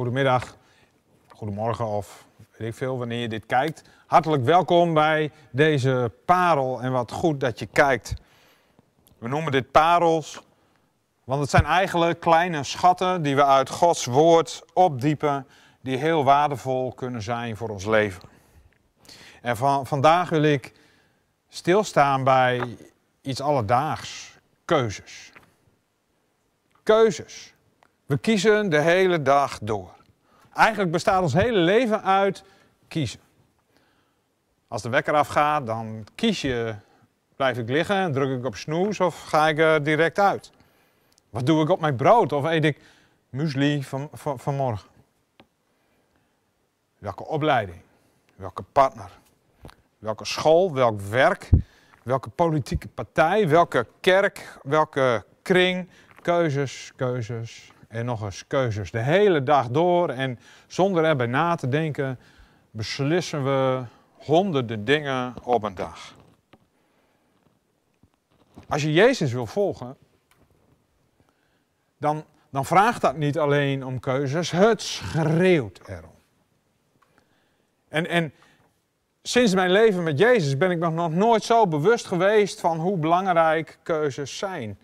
Goedemiddag, goedemorgen of weet ik veel wanneer je dit kijkt. Hartelijk welkom bij deze parel en wat goed dat je kijkt. We noemen dit parels, want het zijn eigenlijk kleine schatten die we uit Gods woord opdiepen, die heel waardevol kunnen zijn voor ons leven. En van, vandaag wil ik stilstaan bij iets alledaags, keuzes. Keuzes. We kiezen de hele dag door. Eigenlijk bestaat ons hele leven uit kiezen. Als de wekker afgaat, dan kies je, blijf ik liggen en druk ik op snoes of ga ik er direct uit? Wat doe ik op mijn brood of eet ik muesli van, van, vanmorgen? Welke opleiding? Welke partner? Welke school? Welk werk? Welke politieke partij? Welke kerk? Welke kring? Keuzes, keuzes, en nog eens keuzes. De hele dag door en zonder erbij na te denken beslissen we honderden dingen op een dag. Als je Jezus wil volgen, dan, dan vraagt dat niet alleen om keuzes, het schreeuwt erom. En, en sinds mijn leven met Jezus ben ik nog nooit zo bewust geweest van hoe belangrijk keuzes zijn.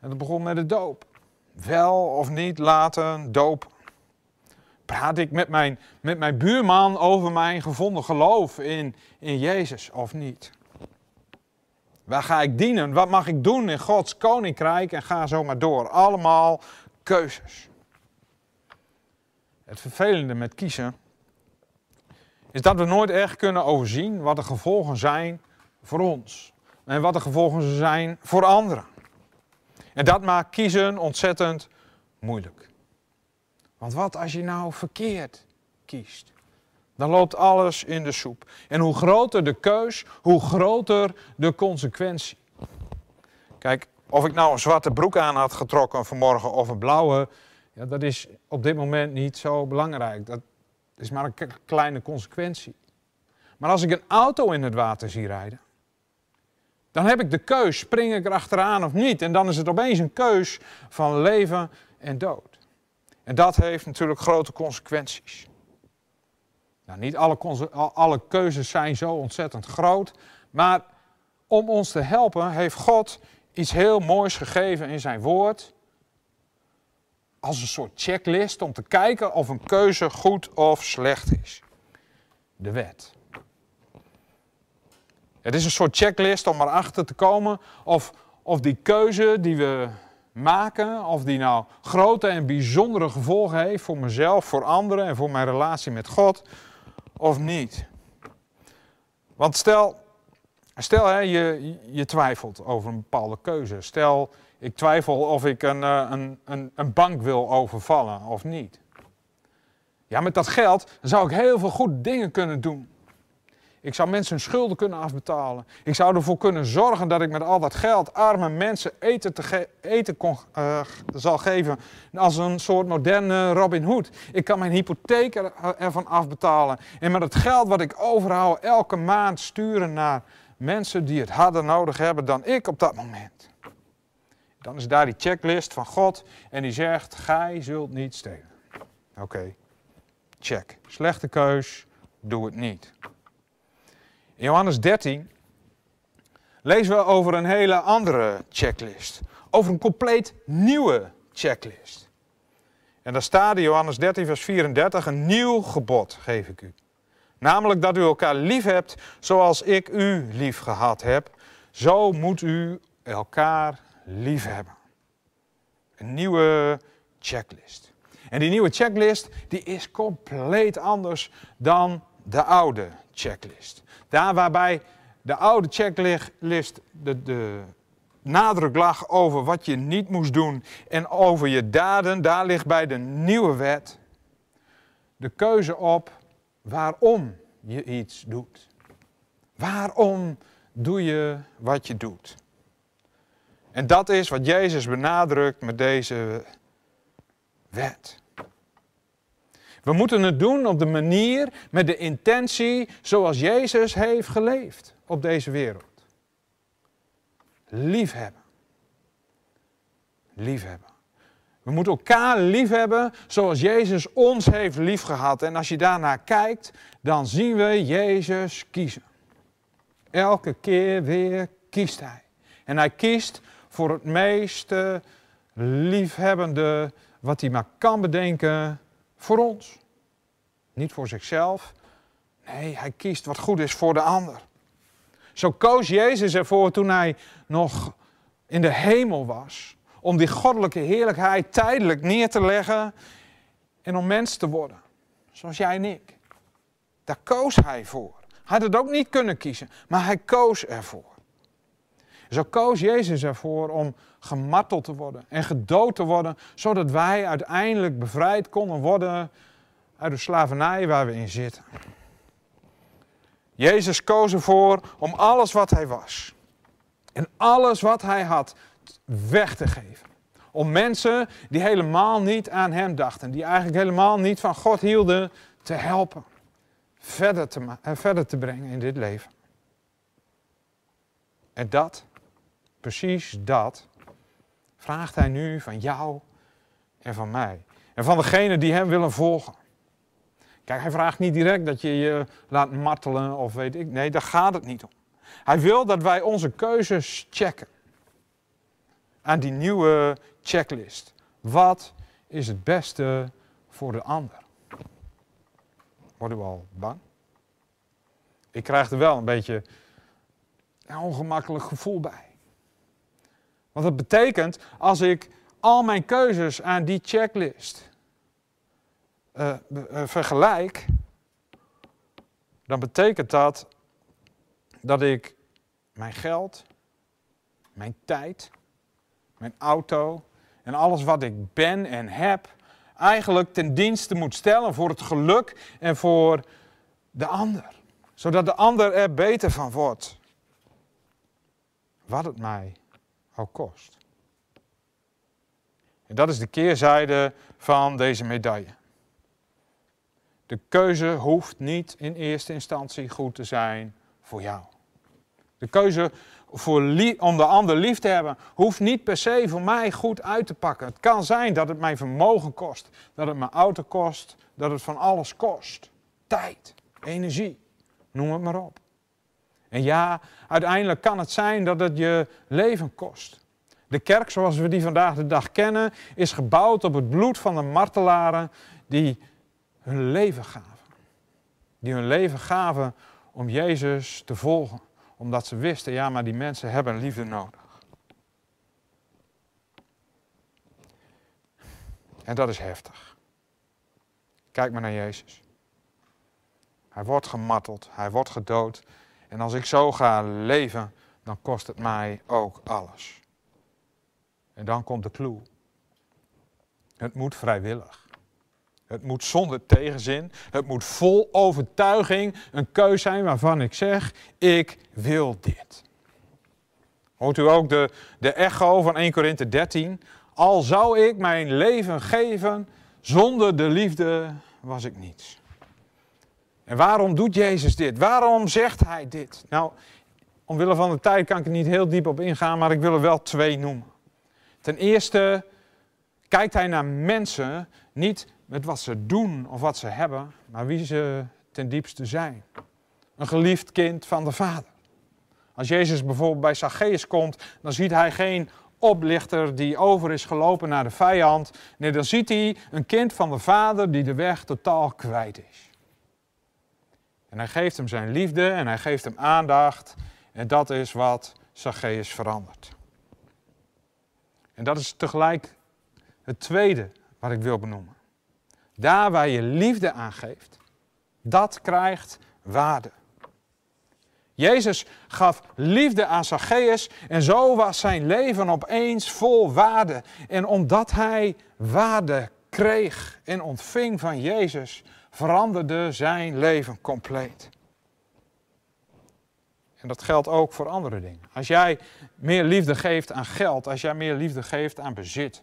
En dat begon met de doop wel of niet laten dopen? Praat ik met mijn, met mijn buurman over mijn gevonden geloof in, in Jezus of niet? Waar ga ik dienen? Wat mag ik doen in Gods koninkrijk? En ga zo maar door. Allemaal keuzes. Het vervelende met kiezen is dat we nooit echt kunnen overzien wat de gevolgen zijn voor ons. En wat de gevolgen zijn voor anderen. En dat maakt kiezen ontzettend moeilijk. Want wat als je nou verkeerd kiest? Dan loopt alles in de soep. En hoe groter de keus, hoe groter de consequentie. Kijk, of ik nou een zwarte broek aan had getrokken vanmorgen of een blauwe, ja, dat is op dit moment niet zo belangrijk. Dat is maar een kleine consequentie. Maar als ik een auto in het water zie rijden, dan heb ik de keus, spring ik er achteraan of niet? En dan is het opeens een keus van leven en dood. En dat heeft natuurlijk grote consequenties. Nou, niet alle, alle keuzes zijn zo ontzettend groot, maar om ons te helpen heeft God iets heel moois gegeven in zijn woord. Als een soort checklist om te kijken of een keuze goed of slecht is. De wet. Het is een soort checklist om erachter te komen of, of die keuze die we maken, of die nou grote en bijzondere gevolgen heeft voor mezelf, voor anderen en voor mijn relatie met God, of niet. Want stel, stel hè, je, je twijfelt over een bepaalde keuze. Stel, ik twijfel of ik een, eh, een, een, een bank wil overvallen of niet. Ja, met dat geld zou ik heel veel goede dingen kunnen doen. Ik zou mensen hun schulden kunnen afbetalen. Ik zou ervoor kunnen zorgen dat ik met al dat geld arme mensen eten, te eten uh, zal geven als een soort moderne Robin Hood. Ik kan mijn hypotheek ervan afbetalen. En met het geld wat ik overhoud elke maand sturen naar mensen die het harder nodig hebben dan ik op dat moment. Dan is daar die checklist van God en die zegt, gij zult niet stelen. Oké, check. Slechte keus, doe het niet. In Johannes 13 lezen we over een hele andere checklist. Over een compleet nieuwe checklist. En daar staat in Johannes 13, vers 34, een nieuw gebod geef ik u. Namelijk dat u elkaar lief hebt zoals ik u lief gehad heb. Zo moet u elkaar lief hebben. Een nieuwe checklist. En die nieuwe checklist die is compleet anders dan de oude checklist. Daar waarbij de oude checklist de, de nadruk lag over wat je niet moest doen en over je daden, daar ligt bij de nieuwe wet de keuze op waarom je iets doet. Waarom doe je wat je doet? En dat is wat Jezus benadrukt met deze wet. We moeten het doen op de manier, met de intentie zoals Jezus heeft geleefd op deze wereld. Liefhebben. Liefhebben. We moeten elkaar lief hebben zoals Jezus ons heeft liefgehad. En als je daarnaar kijkt, dan zien we Jezus kiezen. Elke keer weer kiest hij. En hij kiest voor het meeste liefhebbende wat hij maar kan bedenken voor ons. Niet voor zichzelf. Nee, hij kiest wat goed is voor de ander. Zo koos Jezus ervoor toen hij nog in de hemel was. Om die goddelijke heerlijkheid tijdelijk neer te leggen en om mens te worden. Zoals jij en ik. Daar koos hij voor. Hij had het ook niet kunnen kiezen, maar hij koos ervoor. Zo koos Jezus ervoor om gemarteld te worden en gedood te worden, zodat wij uiteindelijk bevrijd konden worden uit de slavernij waar we in zitten. Jezus koos ervoor om alles wat hij was en alles wat hij had weg te geven. Om mensen die helemaal niet aan hem dachten, die eigenlijk helemaal niet van God hielden, te helpen. Verder te, eh, verder te brengen in dit leven. En dat, precies dat, vraagt hij nu van jou en van mij. En van degenen die hem willen volgen. Kijk, hij vraagt niet direct dat je je laat martelen of weet ik. Nee, daar gaat het niet om. Hij wil dat wij onze keuzes checken. Aan die nieuwe checklist. Wat is het beste voor de ander? Worden we al bang? Ik krijg er wel een beetje een ongemakkelijk gevoel bij. Want dat betekent, als ik al mijn keuzes aan die checklist uh, vergelijk, dan betekent dat dat ik mijn geld, mijn tijd, mijn auto en alles wat ik ben en heb, eigenlijk ten dienste moet stellen voor het geluk en voor de ander. Zodat de ander er beter van wordt. Wat het mij ook kost. En dat is de keerzijde van deze medaille. De keuze hoeft niet in eerste instantie goed te zijn voor jou. De keuze voor om de ander lief te hebben hoeft niet per se voor mij goed uit te pakken. Het kan zijn dat het mijn vermogen kost, dat het mijn auto kost, dat het van alles kost. Tijd, energie, noem het maar op. En ja, uiteindelijk kan het zijn dat het je leven kost. De kerk zoals we die vandaag de dag kennen, is gebouwd op het bloed van de martelaren die hun leven gaven. Die hun leven gaven om Jezus te volgen. Omdat ze wisten, ja, maar die mensen hebben liefde nodig. En dat is heftig. Kijk maar naar Jezus. Hij wordt gemarteld, hij wordt gedood. En als ik zo ga leven, dan kost het mij ook alles. En dan komt de clue. Het moet vrijwillig. Het moet zonder tegenzin. Het moet vol overtuiging een keus zijn waarvan ik zeg: ik wil dit. Hoort u ook de, de echo van 1 Korinthe 13? Al zou ik mijn leven geven, zonder de liefde was ik niets. En waarom doet Jezus dit? Waarom zegt hij dit? Nou, omwille van de tijd kan ik er niet heel diep op ingaan, maar ik wil er wel twee noemen. Ten eerste kijkt hij naar mensen niet met wat ze doen of wat ze hebben, maar wie ze ten diepste zijn. Een geliefd kind van de Vader. Als Jezus bijvoorbeeld bij Zacchaeus komt, dan ziet hij geen oplichter die over is gelopen naar de vijand. Nee, dan ziet hij een kind van de Vader die de weg totaal kwijt is. En hij geeft hem zijn liefde en hij geeft hem aandacht. En dat is wat Zacchaeus verandert. En dat is tegelijk het tweede wat ik wil benoemen. Daar waar je liefde aan geeft, dat krijgt waarde. Jezus gaf liefde aan Zacchaeus en zo was zijn leven opeens vol waarde. En omdat hij waarde kreeg en ontving van Jezus, veranderde zijn leven compleet. En dat geldt ook voor andere dingen. Als jij meer liefde geeft aan geld, als jij meer liefde geeft aan bezit,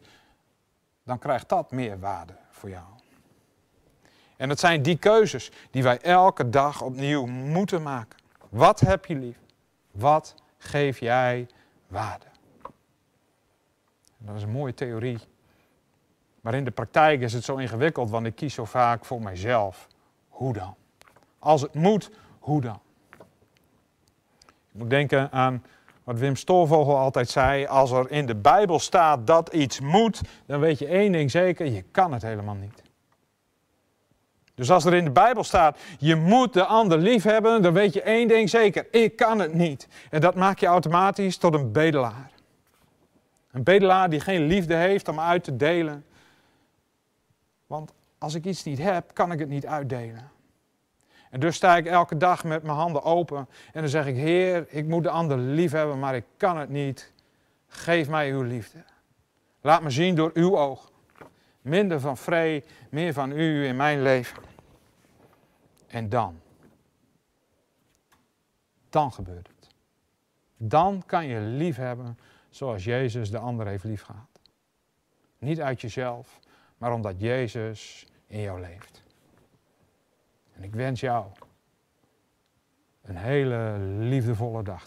dan krijgt dat meer waarde voor jou. En het zijn die keuzes die wij elke dag opnieuw moeten maken. Wat heb je lief? Wat geef jij waarde? dat is een mooie theorie. Maar in de praktijk is het zo ingewikkeld, want ik kies zo vaak voor mijzelf. Hoe dan? Als het moet, hoe dan? Ik moet denken aan wat Wim Stoorvogel altijd zei: als er in de Bijbel staat dat iets moet, dan weet je één ding zeker: je kan het helemaal niet. Dus als er in de Bijbel staat, je moet de ander lief hebben, dan weet je één ding zeker, ik kan het niet. En dat maakt je automatisch tot een bedelaar. Een bedelaar die geen liefde heeft om uit te delen. Want als ik iets niet heb, kan ik het niet uitdelen. En dus sta ik elke dag met mijn handen open en dan zeg ik, Heer, ik moet de ander lief hebben, maar ik kan het niet. Geef mij uw liefde. Laat me zien door uw oog. Minder van vrij, meer van u in mijn leven. En dan, dan gebeurt het. Dan kan je lief hebben zoals Jezus de ander heeft liefgehad. Niet uit jezelf, maar omdat Jezus in jou leeft. En ik wens jou een hele liefdevolle dag.